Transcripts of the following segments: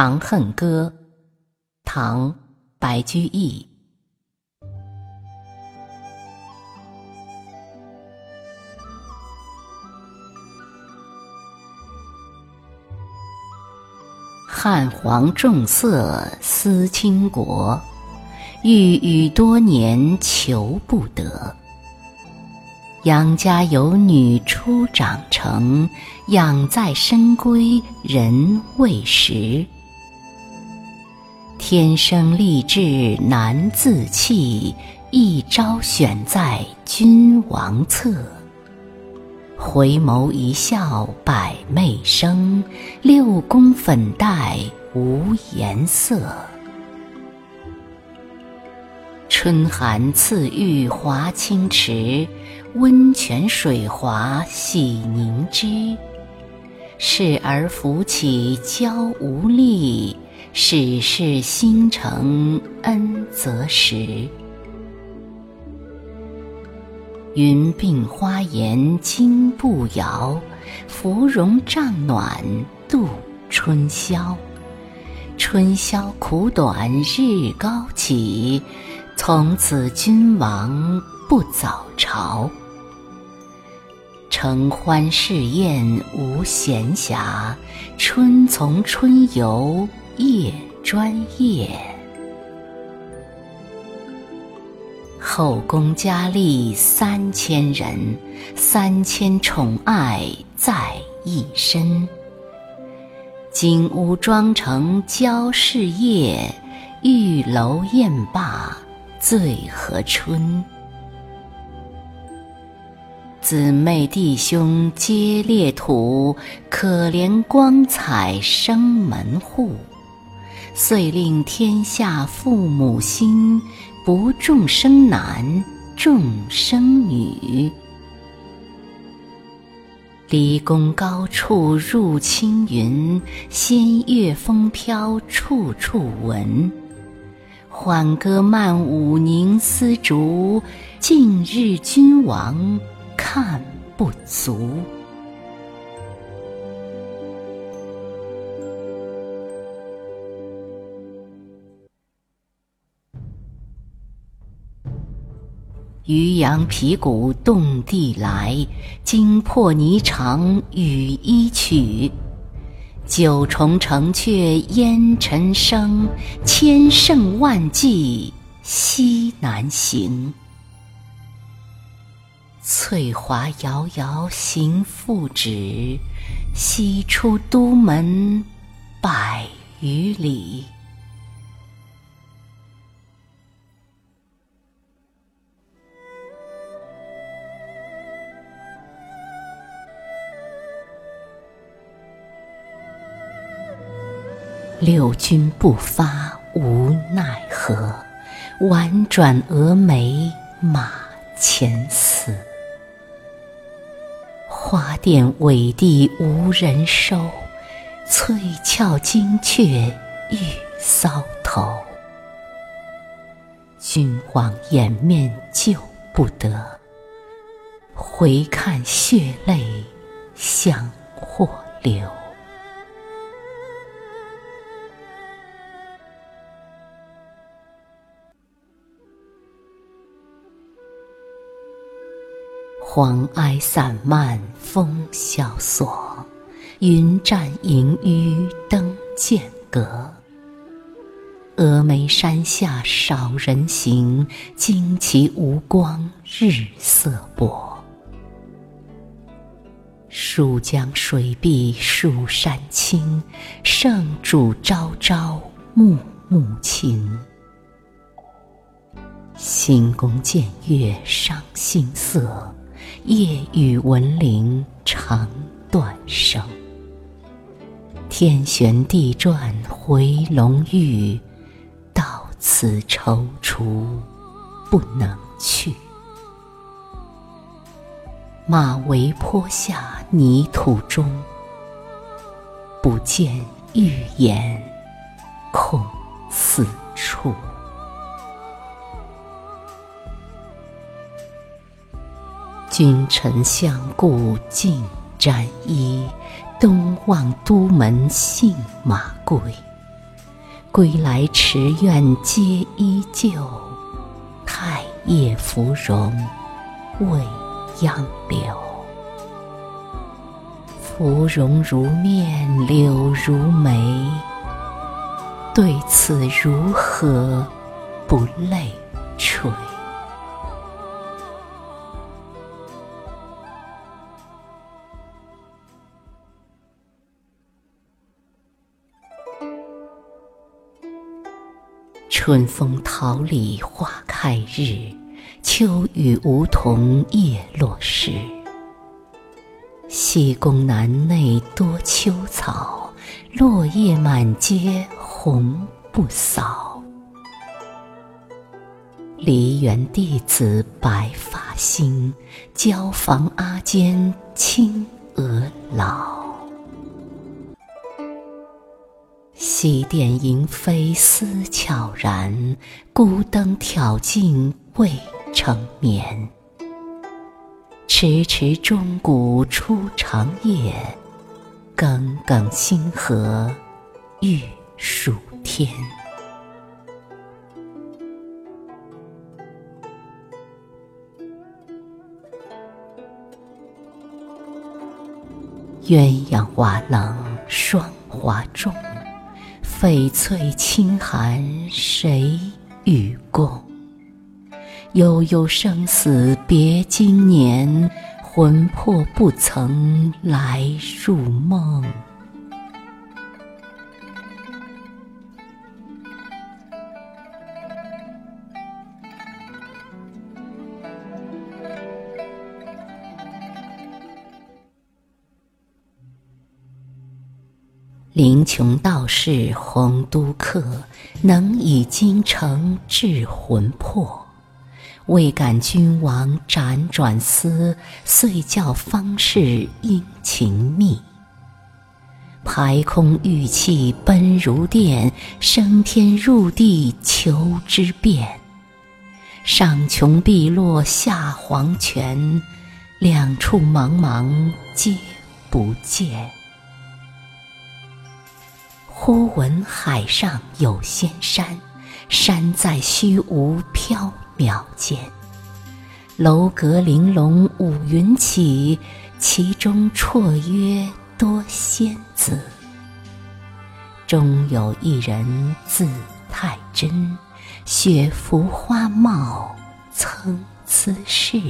长恨歌，唐·白居易。汉皇重色思倾国，欲语多年求不得。杨家有女初长成，养在深闺人未识。天生丽质难自弃，一朝选在君王侧。回眸一笑百媚生，六宫粉黛无颜色。春寒赐浴华清池，温泉水滑洗凝脂。侍儿扶起娇无力，始是新承恩泽时。云鬓花颜金步摇，芙蓉帐暖度春宵。春宵苦短日高起。从此君王不早朝，承欢侍宴无闲暇，春从春游夜专夜。后宫佳丽三千人，三千宠爱在一身。金屋妆成娇侍夜，玉楼宴罢。醉和春，姊妹弟兄皆列土，可怜光彩生门户。遂令天下父母心，不重生男重生女。离宫高处入青云，仙乐风飘处处闻。缓歌慢舞凝丝竹，近日君王看不足。渔阳鼙鼓动地来，惊破霓裳羽衣曲。九重城阙烟尘生，千乘万骑西南行。翠华遥遥行复止，西出都门百余里。六军不发无奈何，宛转蛾眉马前死。花钿委地无人收，翠翘金雀玉搔头。君王掩面救不得，回看血泪向或流。黄埃散漫风萧索，云栈萦纡灯渐隔。峨眉山下少人行，旌旗无光日色薄。蜀江水碧蜀山青，圣主朝朝暮暮情。新宫见月伤心色。夜雨闻铃肠断声。天旋地转回龙驭，到此踌躇不能去。马嵬坡下泥土中，不见玉颜空四处。君臣相顾尽沾衣，东望都门信马归。归来池苑皆依旧，太液芙蓉未央柳。芙蓉如面，柳如眉，对此如何不泪垂？春风桃李花开日，秋雨梧桐叶落时。西宫南内多秋草，落叶满阶红不扫。梨园弟子白发新，椒房阿监青娥老。西殿萤飞思悄然，孤灯挑尽未成眠。迟迟钟鼓初长夜，耿耿星河欲曙天。鸳鸯瓦冷霜华重。翡翠清寒谁与共？悠悠生死别经年，魂魄不曾来入梦。穷道士洪都客，能以京城治魂魄。未感君王辗转思，遂教方士殷勤觅。排空玉气奔如电，升天入地求之遍。上穷碧落下黄泉，两处茫茫皆不见。忽闻海上有仙山，山在虚无缥缈间。楼阁玲珑五云起，其中绰约多仙子。中有一人字太真，雪服花帽参差是。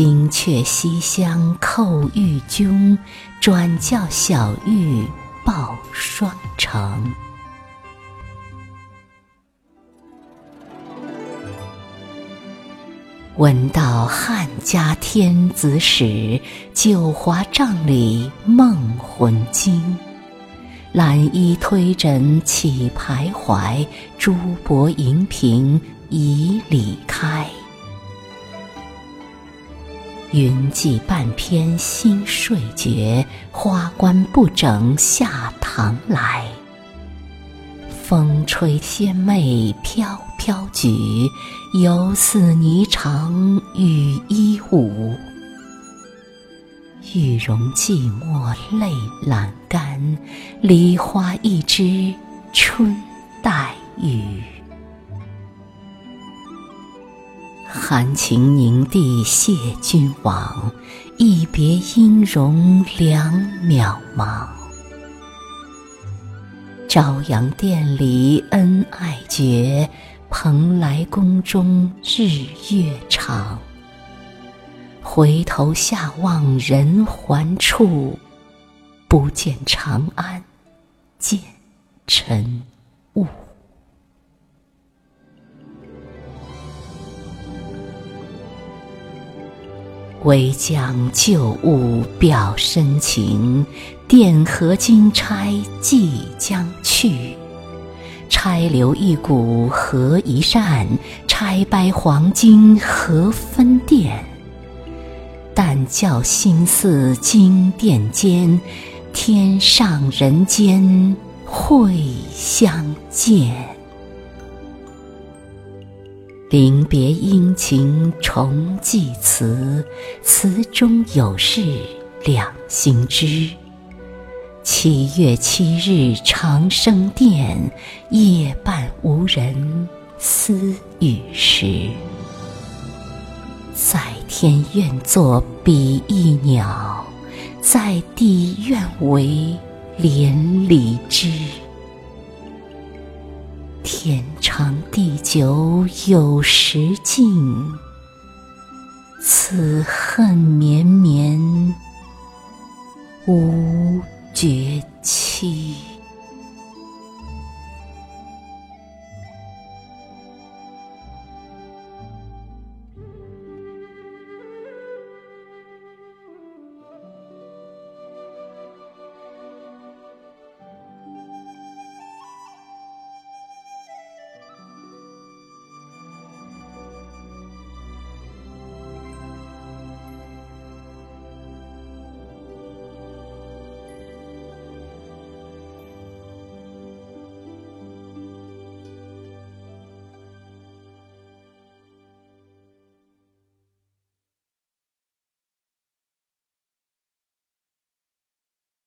金阙西厢叩玉钟，转教小玉报双成。闻道汉家天子使，九华帐里梦魂惊。懒衣推枕起徘徊，珠箔银屏已里开。云髻半偏新睡觉，花冠不整下堂来。风吹仙袂飘飘举，犹似霓裳羽衣舞。玉容寂寞泪阑干，梨花一枝春带雨。含情凝地谢君王，一别音容两渺茫。朝阳殿里恩爱绝，蓬莱宫中日月长。回头下望人寰处，不见长安，见尘雾。唯将旧物表深情，钿合金钗即将去。钗留一股合一扇，钗掰黄金何分店？但教心似金殿间，天上人间会相见。临别殷勤重寄词，词中有事两心知。七月七日长生殿，夜半无人私语时。在天愿作比翼鸟，在地愿为连理枝。天长地久有时尽，此恨绵绵无绝期。